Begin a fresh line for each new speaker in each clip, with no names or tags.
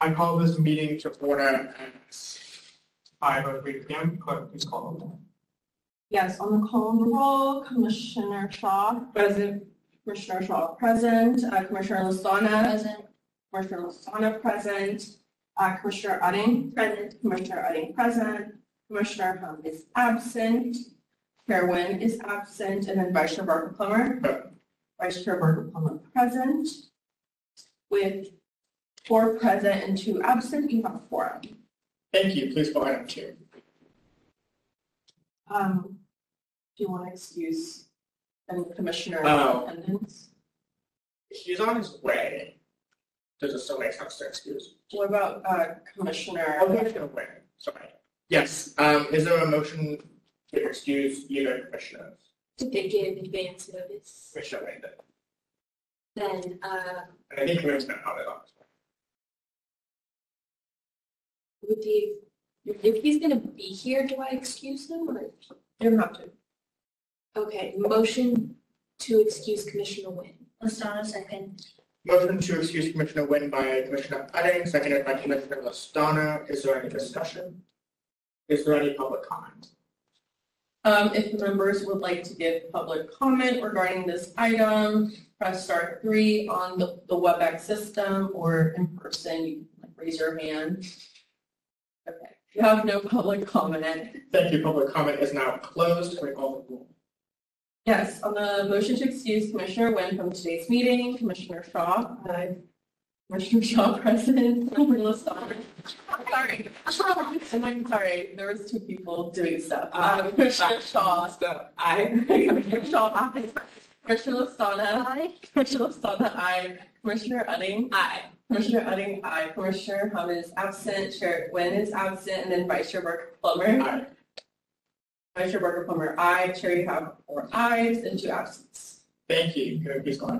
I call this meeting to order at five oh three P M. Clerk, please call the roll.
Yes, on the call on the roll, Commissioner Shaw. Present. Commissioner Shaw present, Uh, Commissioner Lastana. Present. Commissioner Lastana present, Uh, Commissioner Utting. Present. Commissioner Utting present, Commissioner Hum is absent, Chair Nguyen is absent, and then Vice Chair Barker Plummer. Vice Chair Barker Plummer present. With four present and two absent, you have four.
Thank you. Please go ahead, Chair.
Um, do you want to excuse any commissioner
Oh.
attendance?
He's on his way. Does it still make sense to excuse?
What about, uh, Commissioner?
Oh, he's gonna wait. Sorry. Yes, um, is there a motion to excuse either commissioners?
Did they give advance notice?
Commissioner Nguyen,
Then, uh,
and I think Commissioner Howard on.
Would the, if he's gonna be here, do I excuse him or?
You don't to.
Okay, motion to excuse Commissioner Nguyen. Lastana second.
Motion to excuse Commissioner Nguyen by Commissioner Utting, seconded by Commissioner Lastana. Is there any discussion? Is there any public comment?
Um, if the members would like to give public comment regarding this item, press star three on the, the WebEx system or in person, you can like raise your hand. Okay, you have no public comment.
Thank you. Public comment is now closed. Can we call the roll?
Yes, on the motion to excuse Commissioner Nguyen from today's meeting, Commissioner Shaw. Aye. Commissioner Shaw present, Commissioner Lestari. Sorry. I'm sorry, there was two people doing stuff. Um, Commissioner Shaw. Aye. Commissioner Shaw, aye. Commissioner Lastana.
Aye.
Commissioner Lastana, aye. Commissioner Utting. Aye. Commissioner Utting, aye. Commissioner Hum is absent, Chair Nguyen is absent, and then Vice Chair Barker Plummer.
Aye.
Vice Chair Barker Plummer, aye. Chair, you have four ayes and two absents.
Thank you. Can we please call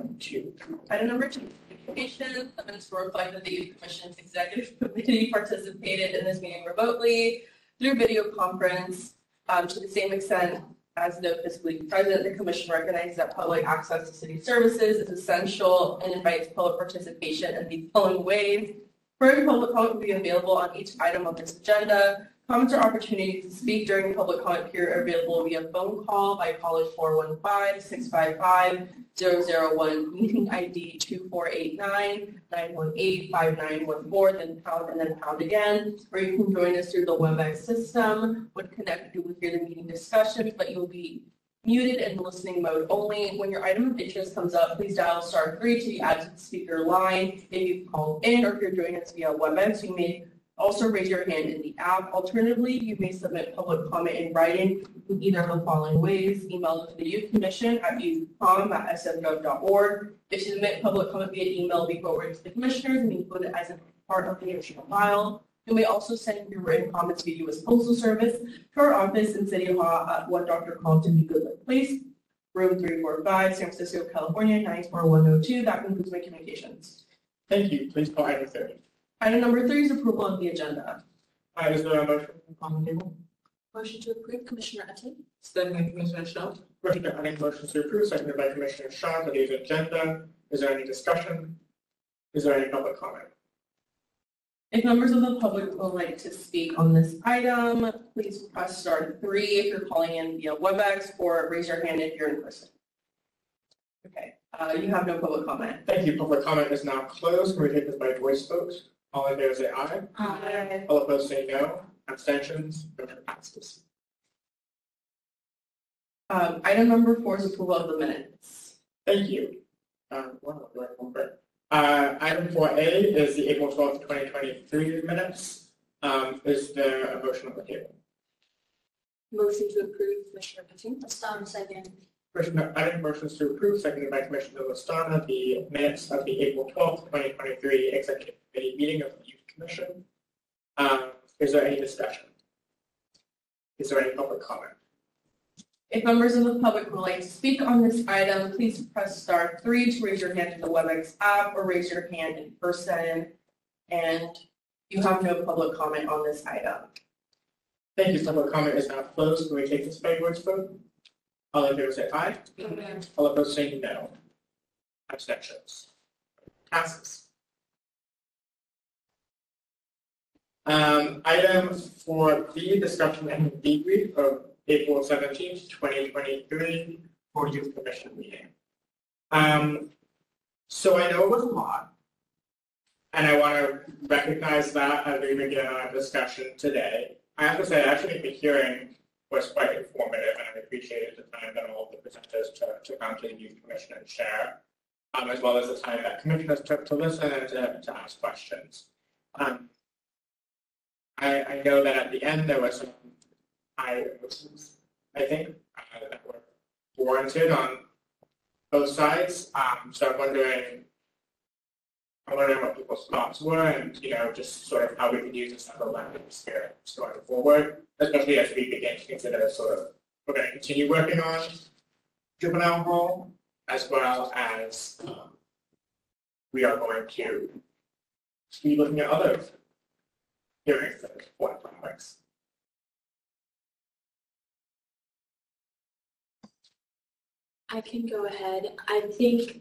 item
number two, communications, the minutes reflect that the Commission's executive committee participated in this meeting remotely through video conference. Um, to the same extent as no physically present, the commission recognizes that public access to city services is essential and invites public participation in the following ways. Further public comment will be available on each item of this agenda. Comments or opportunities to speak during public comment period are available via phone call by caller 415-655-001, meeting ID 2489-918-5914, then pound and then pound again. Or you can join us through the WebEx system. When connected, you will hear the meeting discussions, but you'll be muted and listening mode only. When your item of interest comes up, please dial star three to be added to the speaker line. If you called in or if you're joining us via WebEx, you may also raise your hand in the app. Alternatively, you may submit public comment in writing in either of the following ways. Email to the Youth Commission at youthcom@sfgov.org. If you submit public comment via email, be forwarded to the commissioners and include it as a part of the original file. You may also send your written comments via U.S. Postal Service to our office in City Hall at One Dr. Carlton B. Goodlett Place, room 345, San Francisco, California, 94102. That concludes my communications.
Thank you. Please call item three.
Item number three is approval of the agenda.
Uh, is there a motion on the table?
Motion to approve Commissioner Utting.
Second by Commissioner Shaw. Commissioner Utting motions to approve, seconded by Commissioner Shaw, today's agenda. Is there any discussion? Is there any public comment?
If members of the public would like to speak on this item, please press star three if you're calling in via WebEx or raise your hand if you're in person. Okay, uh, you have no public comment.
Thank you. Public comment is now closed. Can we take this by voice vote? All in favor say aye.
Aye.
All opposed say no. Abstentions? Motion passes.
Um, item number four is approval of the minutes.
Thank you. Um, wow, do I remember? Uh, item four A is the April twelfth, twenty twenty-three minutes. Um, is there a motion on the table?
Motion to approve Commissioner Utting. Lastana second.
Commissioner Utting motions to approve, seconded by Commissioner Lastana, the minutes of the April twelfth, twenty twenty-three executive committee meeting of the Youth Commission. Um, is there any discussion? Is there any public comment?
If members of the public would like to speak on this item, please press star three to raise your hand in the WebEx app or raise your hand in person. And you have no public comment on this item.
Thank you. Public comment is now closed. Can we take this by voice vote? All in favor say aye. All opposed say no. Abstentions. Passes. Um, item four B, discussion and debrief of April seventeenth, twenty twenty-three for youth commission meeting. Um, so I know it was a lot. And I want to recognize that as we begin our discussion today. I have to say, actually the hearing was quite informative and I appreciated the time that all the presenters took to come to the youth commission and share. Um, as well as the time that commissioners took to listen and to, to ask questions. Um, I, I know that at the end there was some items, I think, uh, that were warranted on both sides. Um, so I'm wondering, I'm wondering what people's thoughts were and, you know, just sort of how we could use this as a here going forward, especially as we begin to consider sort of, we're going to continue working on juvenile hall as well as um, we are going to be looking at other
I can go ahead. I think,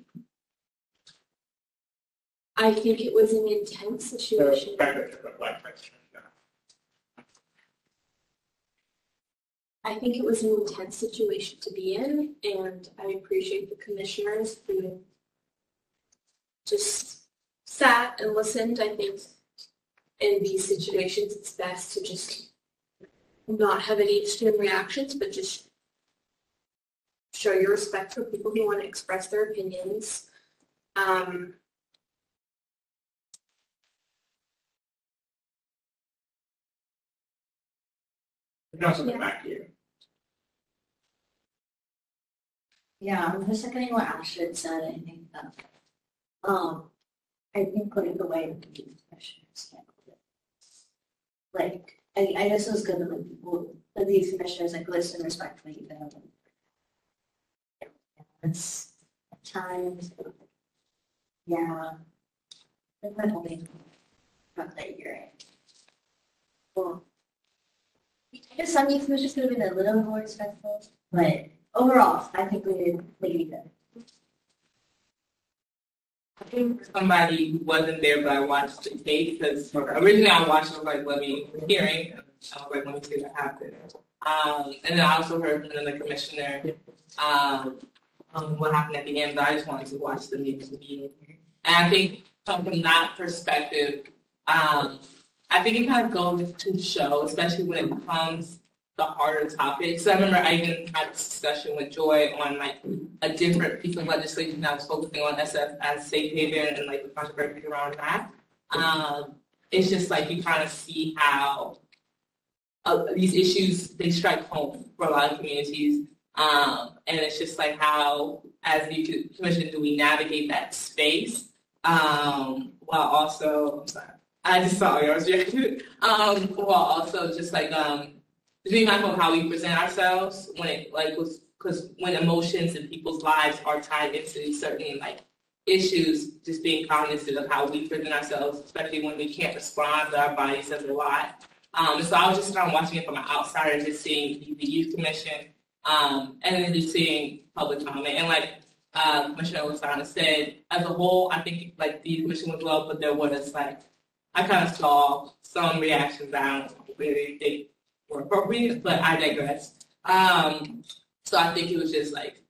I think it was an intense situation. I think it was an intense situation to be in, and I appreciate the commissioners who just sat and listened. I think in these situations, it's best to just not have any extreme reactions, but just show your respect for people who want to express their opinions. Um,
Now something back to you.
Yeah, I'm just seconding what Ashton said, I think that, um, I think like the way the youth commissioners handled it. Like, I, I guess it was good that like people, that these commissioners like listen respectfully to them. It's times, yeah. That's my only, not that you're right. Well, I guess some youth commissioners could have been a little more respectful, but overall, I think we did pretty good.
Think somebody who wasn't there, but I watched the tape because originally I watched, I was like, let me hearing. I was like, let me see what happened. Um, and then I also heard from the commissioner, um, um, what happened at the end, but I just wanted to watch the meeting. And I think from from that perspective, um, I think it kind of goes to show, especially when it comes the harder topics. So I remember I even had a discussion with Joy on like a different piece of legislation that was focusing on SF as safe haven and like the controversy around that. Um, it's just like you kind of see how uh, these issues they strike home for a lot of communities, um, and it's just like how, as the commission, do we navigate that space um, while also, I'm sorry, I just saw yours, um, while also just like um, being mindful of how we present ourselves when it like was because when emotions and people's lives are tied into certain like issues, just being cognizant of how we present ourselves, especially when we can't respond, our body says a lot. Um, so I was just kind of watching it from an outsider, just seeing the, youth commission, um, and then just seeing public comment. And like uh, Commissioner Lasana said, as a whole, I think like the commission was well, but there was like I kind of saw some reactions that I don't really think appropriate, but I digress. Um, so I think it was just like,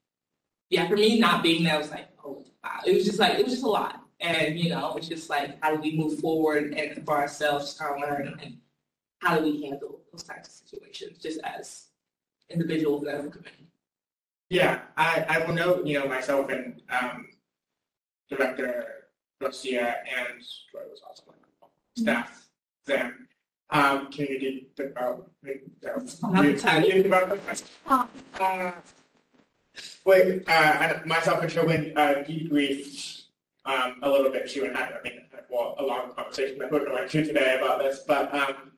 yeah, for me not being there was like, oh, wow. It was just like, it was just a lot. And, you know, it's just like, how do we move forward and for ourselves to learn and how do we handle those types of situations just as individuals that as a community?
Yeah, I, I will note, you know, myself and um, Director Garcia and Joy was also staff then. Um, community development.
I'm tired.
Community development. Uh, Wait, uh, myself and Chair Nguyen uh, debriefed um, a little bit. She and I, I mean, well, a long conversation that we're going to today about this, but um,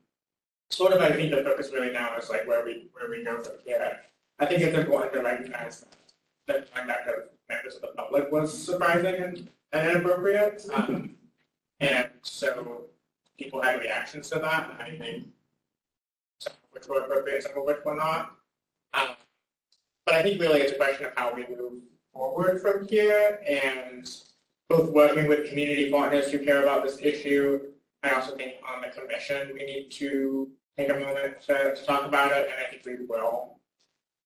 sort of, I think the focus really now is like where we where we go from here. I think it's important to recognize that the conduct of members of the public was surprising and, and inappropriate, um, and so people had reactions to that. I think some of which were appropriate, some of which were not. Um, but I think really it's a question of how we move forward from here and both working with community partners who care about this issue I also think on the commission, we need to take a moment to, to talk about it, and I think we will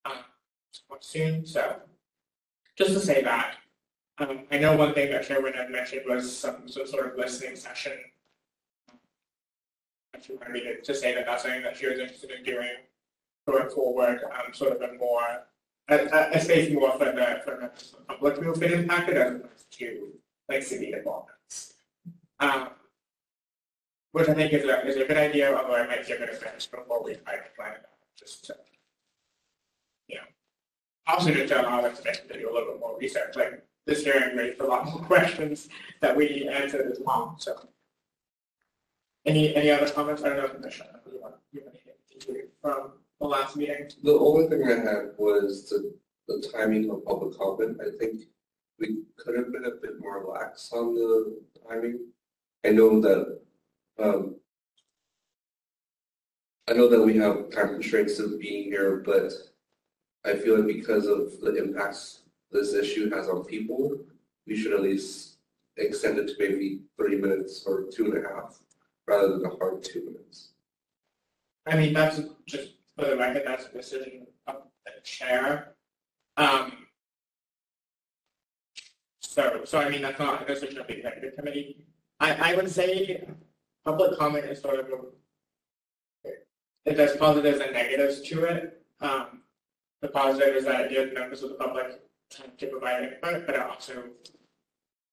um, soon. So just to say that, um, I know one thing that Chairman had mentioned was some, some sort of listening session. You wanted to, say that that's something that she was interested in doing going forward, um, sort of a more, a, a, a space more for the, for the public movement impacted as opposed to like city involvements. Um, which I think is a, is a good idea, although I might give it a chance before we try to plan it out, just to, you know, also to allow us to do a little bit more research, like this hearing raised a lot more questions that we answered as well, so. Any, any other comments? I don't know, if you you want to hear from the last meeting?
The only thing I had was the, the timing of public comment. I think we could have been a bit more lax on the timing. I know that, um, I know that we have time constraints of being here, but I feel like because of the impacts this issue has on people, we should at least extend it to maybe thirty minutes or two and a half, rather than a hard two minutes.
I mean, that's just for the record, that's a decision of the chair. Um. So, so I mean, that's not a decision of the executive committee. I, I would say public comment is sort of a, it there's positives and negatives to it. Um, the positive is that it gives members of the public time to provide input, but it also,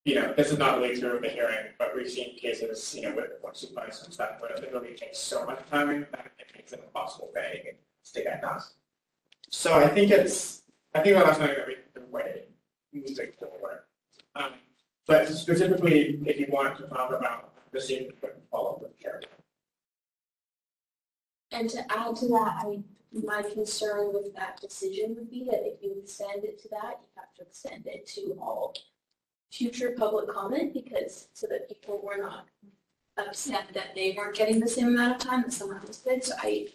you know, this is not true of the hearing, but we've seen cases, you know, with board supervisors and stuff where it really takes so much time that it makes it impossible thing to get done. So I think it's, I think that's something that we can way moving forward. Um, but specifically, if you want to talk about the follow up with Karen.
And to add to that, I, my concern with that decision would be that if you extend it to that, you have to extend it to all future public comment because, so that people were not upset that they weren't getting the same amount of time that someone else did. So I,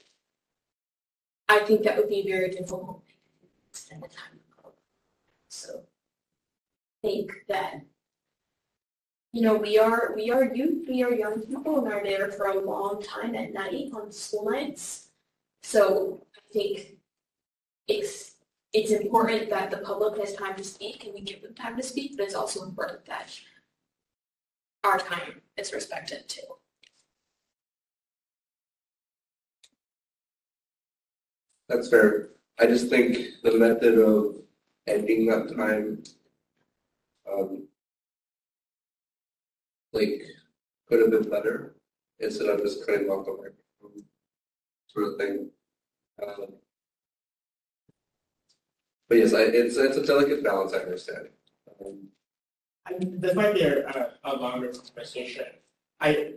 I think that would be very difficult to spend the time. So think that, you know, we are, we are youth, we are young people and are there for a long time at night on school nights. So I think it's, it's important that the public has time to speak and we give them time to speak, but it's also important that our time is respected too.
That's fair. I just think the method of ending that time, um, like, could have been better instead of just cutting off the microphone sort of thing. Um, But yes, I, it's, it's a delicate balance, I understand.
I, this might be a, a, a longer conversation. I,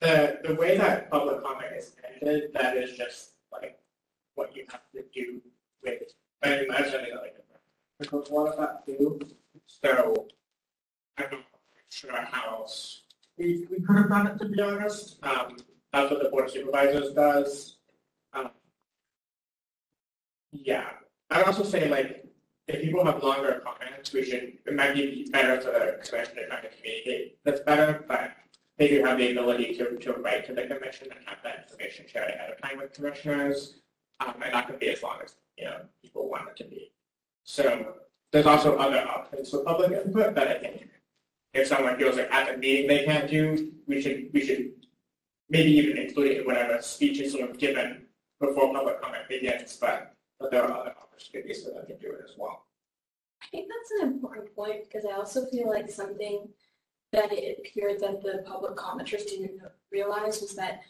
the, the way that public comment is ended, that is just like what you have to do with, I imagine it like, because lot of that too. So, I'm not sure how else we, we could have done it, to be honest. Um, that's what the board of supervisors does. Um, Yeah, I'd also say like, if people have longer comments, we should, it might be better for the commission to kind of communicate that's better, but they do have the ability to, to write to the commission and have that information shared ahead of time with commissioners. Um, and that could be as long as, you know, people want it to be. So there's also other options for public input that I think if someone feels like at the meeting they can't do, we should, we should maybe even include it in whatever speech is sort of given before public comment begins, but, but there are other opportunities for them to do it as well.
I think that's an important point because I also feel like something that it appeared that the public commenters didn't realize was that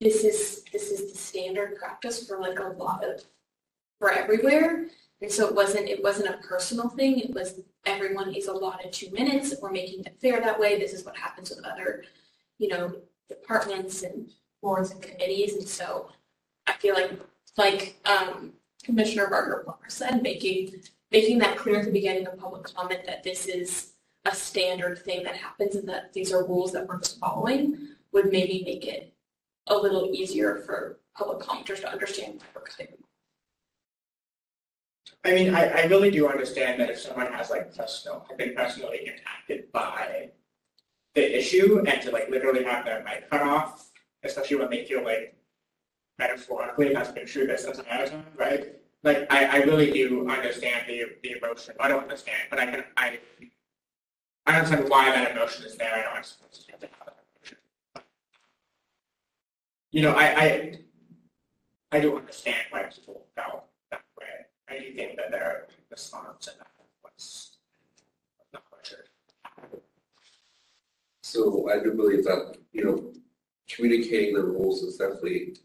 this is, this is the standard practice for like a lot of, for everywhere. And so it wasn't, it wasn't a personal thing. It was everyone is allotted two minutes. We're making it fair that way. This is what happens with other, you know, departments and boards and committees. And so I feel like, like, um, Commissioner Barker Plummer said, making, making that clear at the beginning of public comment that this is a standard thing that happens and that these are rules that we're just following would maybe make it a little easier for public commenters to understand what we're cutting.
I mean, I, I really do understand that if someone has like personal, have been personally impacted by the issue and to like literally have their mic cut off, especially when they feel like metaphorically that's been true this entire time, right? Like I, I really do understand the the emotion. I don't understand, but I can I I understand why that emotion is there. I don't understand how that emotion. You know, I I I do understand why people felt that way. I do think that their response to that was not sure.
So I do believe that, you know, communicating the rules is definitely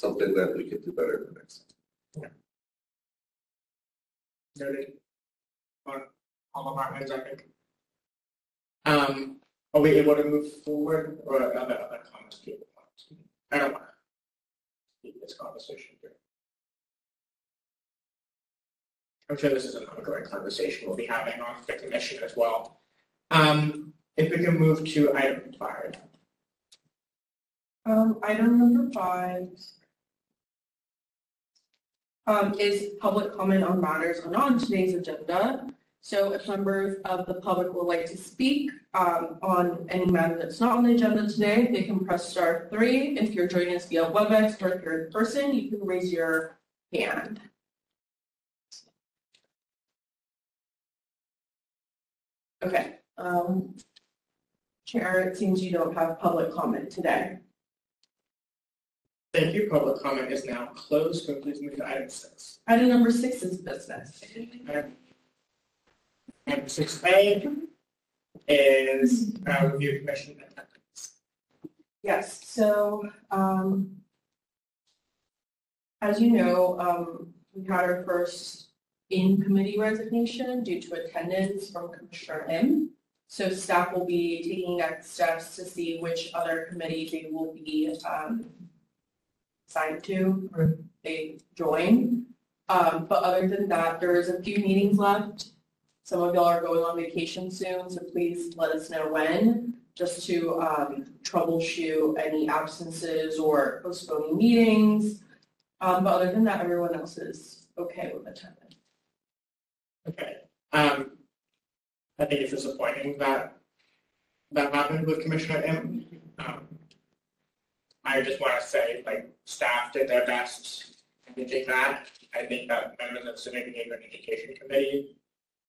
something that we could do better the next. time.
noted on all of our ends, I think. Um, are we able to move forward or are there other comments people want to? I don't want to keep this conversation here. I'm sure this is an ongoing conversation we'll be having on the commission as well. Um, if we can move to item five.
Um, item number five um, is public comment on matters not on today's agenda. So if members of the public would like to speak um, on any matter that's not on the agenda today, they can press star three. If you're joining us via WebEx or if you're in person, you can raise your hand. Okay. Um, Chair, it seems you don't have public comment today.
Thank you. Public comment is now closed. So please move to item six.
Item number six is business.
Item six A is uh, review commission attendance.
Yes, so, um, as you know, um, we had our first in-committee resignation due to attendance from Commissioner M. So staff will be taking next steps to see which other committee they will be, um, assigned to or they join. Um, but other than that, there is a few meetings left. Some of y'all are going on vacation soon, so please let us know when just to um, troubleshoot any absences or postponing meetings. Um, But other than that, everyone else is okay with attending.
Okay. Um, I think it's disappointing that that happened with Commissioner M. Um, I just want to say, like, staff did their best managing that. I think that members of the City Behavior and Education Committee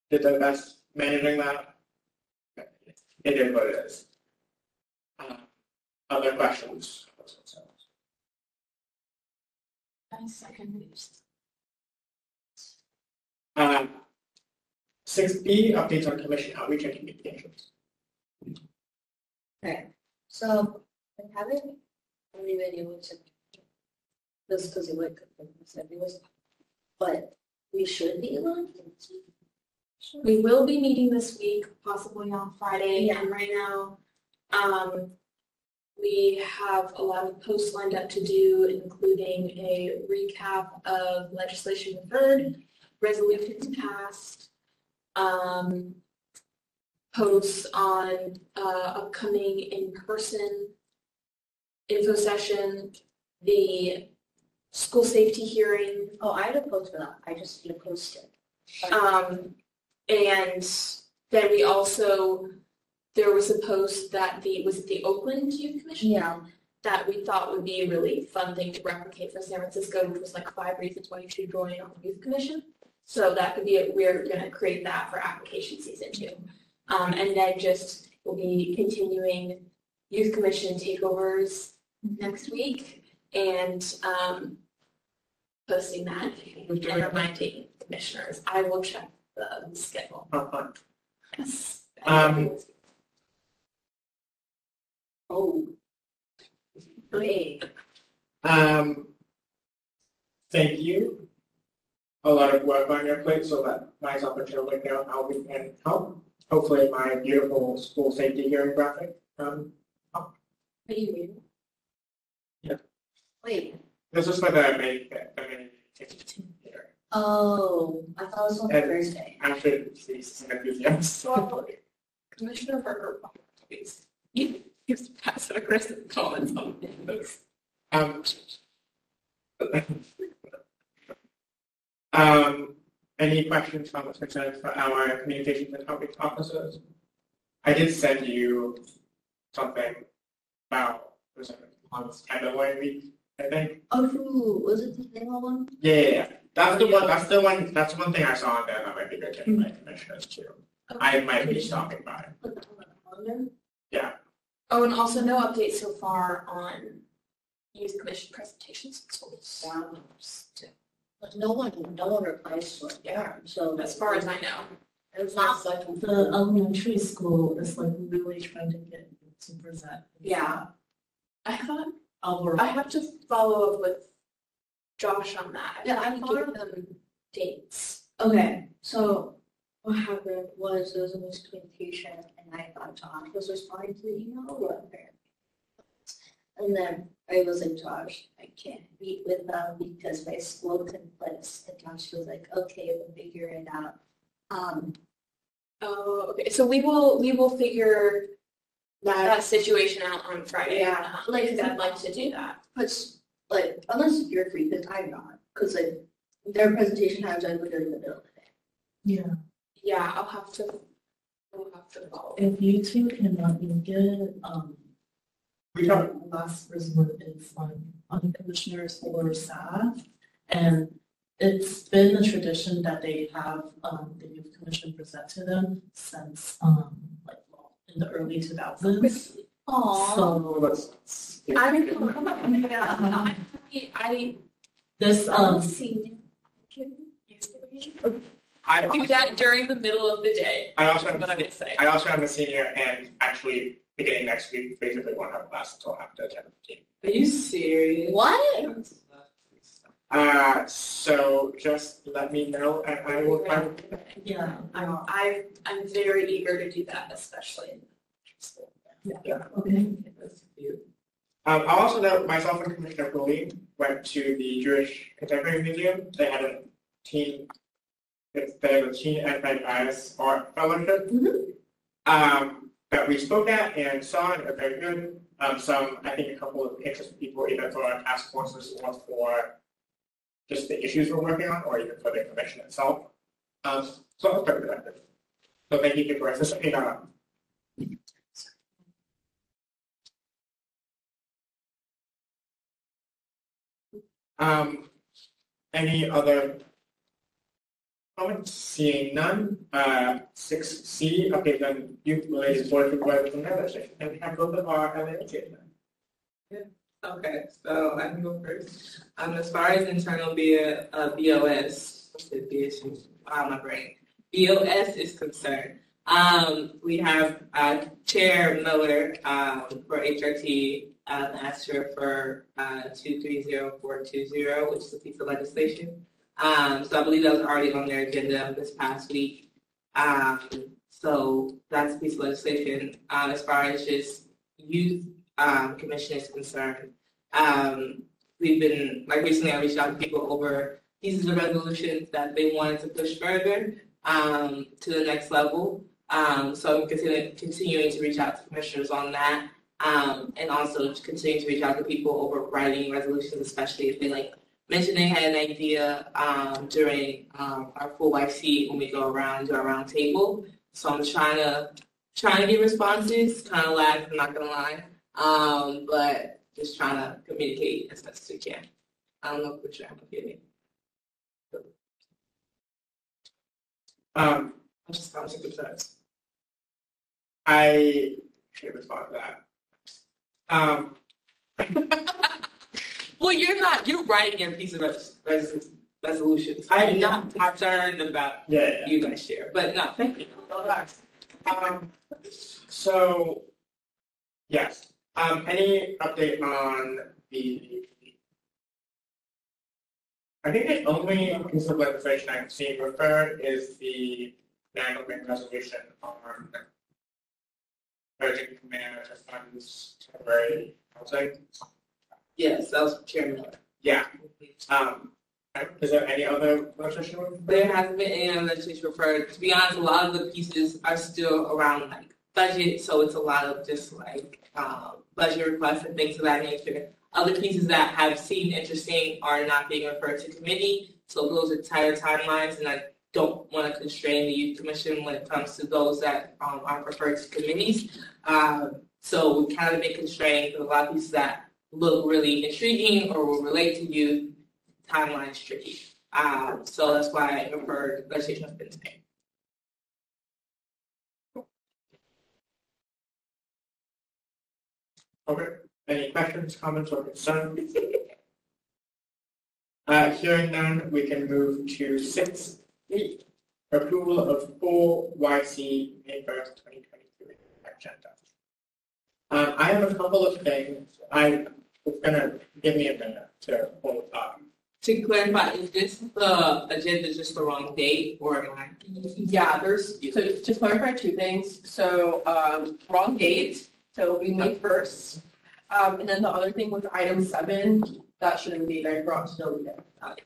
did their best managing that. It is what it is. Um, Other questions?
I second this.
Um, Six B, updates on commission outreach and communications.
Okay, so I haven't been able to. This because you like, said it was, but we should be on.
We will be meeting this week, possibly on Friday, and right now, um, we have a lot of posts lined up to do, including a recap of legislation referred, resolutions passed, um, posts on, uh, upcoming in-person info session, the school safety hearing,
Oh, I had a post for that, I just to post it.
um, and then we also, there was a post that the, was it the Oakland Youth Commission?
Yeah,
That we thought would be a really fun thing to replicate for San Francisco, which was like five reasons why you should join on the youth commission. So that could be, a we're gonna create that for application season two. Um, and then just, we'll be continuing youth commission takeovers next week and, um, posting that and reminding commissioners. I will check the schedule.
Uh,
Yes.
Um,
oh,
Great.
Um, thank you. A lot of work on your plate, so that nice opportunity to know how we can help. Hopefully my beautiful school safety hearing graphic, um,
Are you reading?
Wait,
this is for the main, the main. here.
oh, I thought it was on
And-
Thursday.
After these enthusiasts.
So, Commissioner Berger, please, you, you pass aggressive comments on those.
Um, um, any questions, comments, concerns for our communications and outreach officers? I did send you something about, was it on Tenderloin Week, think?
Oh, who, was it the Nemo one?
Yeah, yeah, yeah. That's the one, that's the one, that's one thing I saw on there that might be good to invite commissioners to. I might be stopping by.
Put that on.
Oh, and also no updates so far on youth commission presentations schools.
But no one, no one replies to it.
Yeah.
So
As far as I know.
It's not like.
The elementary school is like really trying to get to present.
Yeah. I thought,
Our,
I have to follow up with Josh on that.
Yeah, I thought-
give them dates.
Okay, so what happened was there was a miscommunication and I thought Josh was responding to the email, but apparently. And then I was like, Josh, I can't meet with them because my school conflicts. And Josh was like, okay, we'll figure it out. Um,
Oh, okay, so we will, we will figure
that,
that situation out on Friday.
Yeah, like,
I'd like to do that.
puts, like, unless you're free, because I'm not, because like, their presentation times are literally in the middle of the day.
yeah,
Yeah, I'll have to, I'll have to follow.
if you two cannot make it, um,
We talked,
last resort is like on commissioners or staff. And it's been a tradition that they have, um, the youth commission present to them since, um, like, well, in the early two thousands.
Aww.
So
let's.
I don't know, yeah, I,
this,
I
um,
see.
I,
Do that during the middle of the day,
I also have,
what I'm gonna say.
I also have a senior and actually beginning next week, basically won't have class until after ten fifteen.
Are you serious?
What?
Uh, so just let me know and I will try. to-
yeah,
I'm, I, I'm very eager to do that, especially. Yeah.
Okay.
Um, I'll also note myself and Commissioner Cooley went to the Jewish Contemporary Museum. They had a teen, it's the Teen Anti-Bias Art Fellowship. Um, that we spoke at and saw and are very good. Um, some, I think a couple of interesting people either for our task forces or for just the issues we're working on or even for the commission itself. Um, so it was very productive. So thank you for assisting that. Um, any other comments? Seeing none, uh, six C, okay, then related board supervisors and others, and we have both of our LAOT.
Okay, so I can go first. Um, as far as internal via, uh, BOS, BS, wow, my brain. BOS is concerned. Um, we have, uh, Chair Miller, um, for HRT, um, asked her for, uh, two three zero four two zero, which is a piece of legislation. Um, so I believe that was already on their agenda this past week. Um, so that's a piece of legislation, um, as far as just youth um, commission is concerned. Um, we've been, like recently I reached out to people over pieces of resolutions that they wanted to push further um, to the next level. Um, so I'm continuing, continuing to reach out to commissioners on that. Um, and also to continue to reach out to people over writing resolutions, especially if they like mentioned they had an idea um, during our full YC when we go around do our round table. So I'm trying to trying to get responses, kind of lag, I'm not gonna lie. Um, but just trying to communicate as best as we can. I don't know if you're getting.
Um,
I'm just bouncing the sides.
I should respond to that. Um,
Well, you're not, you're writing your piece of res- res- resolutions. I'm not concerned about
yeah, yeah.
you guys share, but no, thank you.
Um, so, yes, um, any update on the? I think the only piece of legislation I've seen referred is the National resolution on urging command to funds temporary housing.
Yes, that was Chair Miller.
Yeah, um, is there any other legislation?
There hasn't been any other legislation referred. To be honest, a lot of the pieces are still around like budget, so it's a lot of just like um, budget requests and things of that nature. Other pieces that have seemed interesting are not being referred to committee, so those are tighter timelines, and I don't want to constrain the youth commission when it comes to those that um, aren't referred to committees. Um, So we kind of been constrained with a lot of pieces that look really intriguing or will relate to youth. Timelines tricky. Um, so that's why I prefer legislation has been today.
Okay, any questions, comments, or concerns? Uh, hearing none, we can move to six E. Approval of full YC May first, twenty twenty-three agenda. Um, I have a couple of things, I was gonna, give me a minute to hold up.
To clarify, is this the agenda just the wrong date or am I?
Yeah, there's, so to clarify two things, so, um, wrong date, so we May first. Um, and then the other thing with item seven, that shouldn't be there, brought to know that.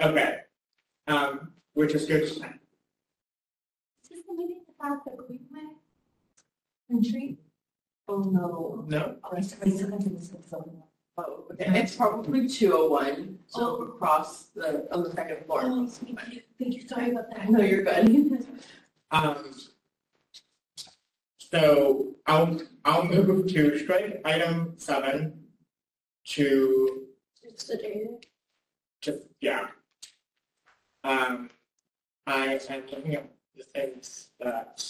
Okay. Um, which is good.
Is this the meeting about the Greenway? Country?
Oh, no.
No?
Oh, okay, it's probably two oh one, so across the, on the second floor.
Oh, thank you, thank you, sorry about that.
No, you're good.
Um, so I'll, I'll move to strike item seven to,
It's the date.
to, yeah. Um, I am looking at the things that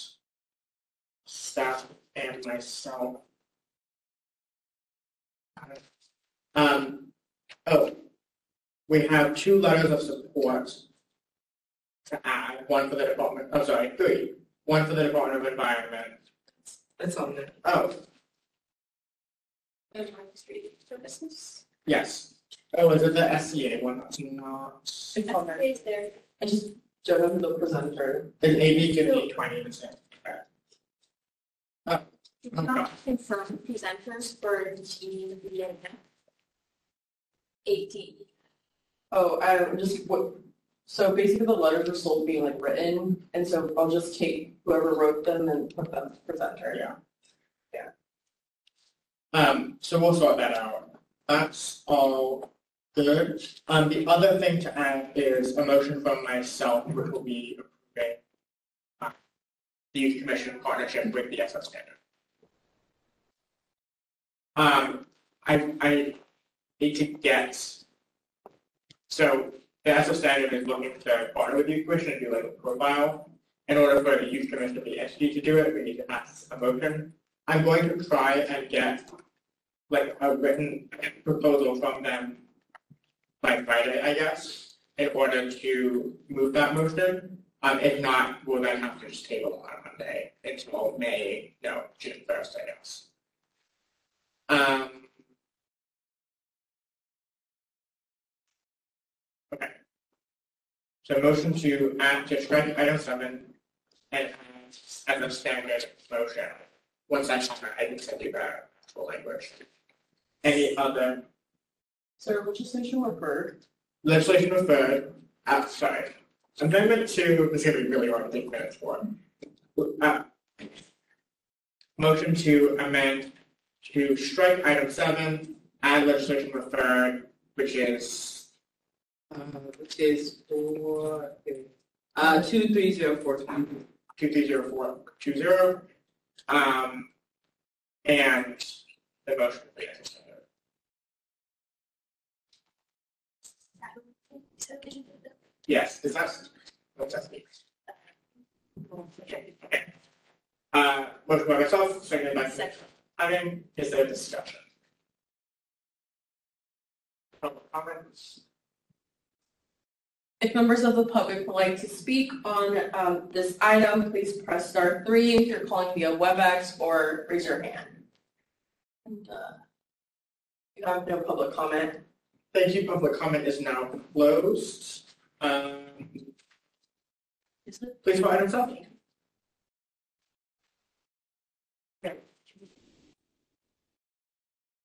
staff and myself. Um, oh, we have two letters of support to add, one for the Department, oh, sorry, three. One for the Department of Environment.
That's on there.
Oh,
And Market Street Services.
yes. Oh, is it the SCA one? That's not.
It's on there.
It's there.
I just don't know who the presenter.
Is AB fifty twenty the same? Oh,
Did
Okay.
not confirm presenters for the team via eighteen.
Oh, I just, what, so basically the letters are still being like written, and so I'll just take whoever wrote them and put them presenter.
Yeah.
Yeah.
Um, so we'll sort that out. That's all good. Um, the other thing to add is a motion from myself, which will be approving uh, the youth commission partnership with the SF standard. Um, I, I need to get, so the SF standard is looking to partner with youth commission and do like a profile. In order for the youth commission, the entity to do it, we need to pass a motion. I'm going to try and get like a written proposal from them by Friday, I guess, in order to move that motion. Um, if not, we'll then have to just table on Monday until May, no, June first, I guess. Um. Okay. So motion to add, to strike item seven and as a standard motion. Once that's done, I can send you the actual language. Any other
So legislation referred.
legislation referred, uh, sorry, amendment to, this is gonna be really hard to take minutes for. Uh, Motion to amend to strike item seven, add legislation referred, which is,
Uh, which is four, uh, two, three, zero, four, two.
Two three zero four two zero. Um, and the motion will be as a standard. Yes, is that, what's that mean? Okay. Uh, motion by myself, seconded by
Second.
Ivan, is there discussion? Public comments?
If members of the public would like to speak on um, this item, please press star three if you're calling via WebEx or raise your hand. And uh, you have no public comment.
Thank you, public comment is now closed. Um, please go item seven.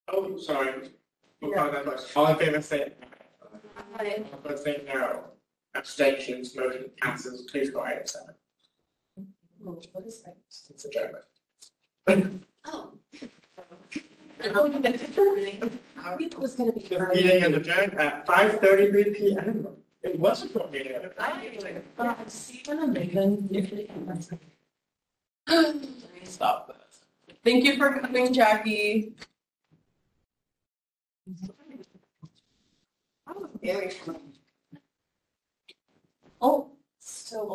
Oh, sorry. We'll question. All in favor, say aye. Opposed, say no. Abstentions, motion passes. Please go item seven.
What is that?
It's adjournment.
Oh.
It was gonna be.
The meeting is adjourned at five thirty-three P M. It was a short meeting.
Stephen and Megan, if they can.
Stop that. Thank you for coming, Jackie.
Very fun. Oh, still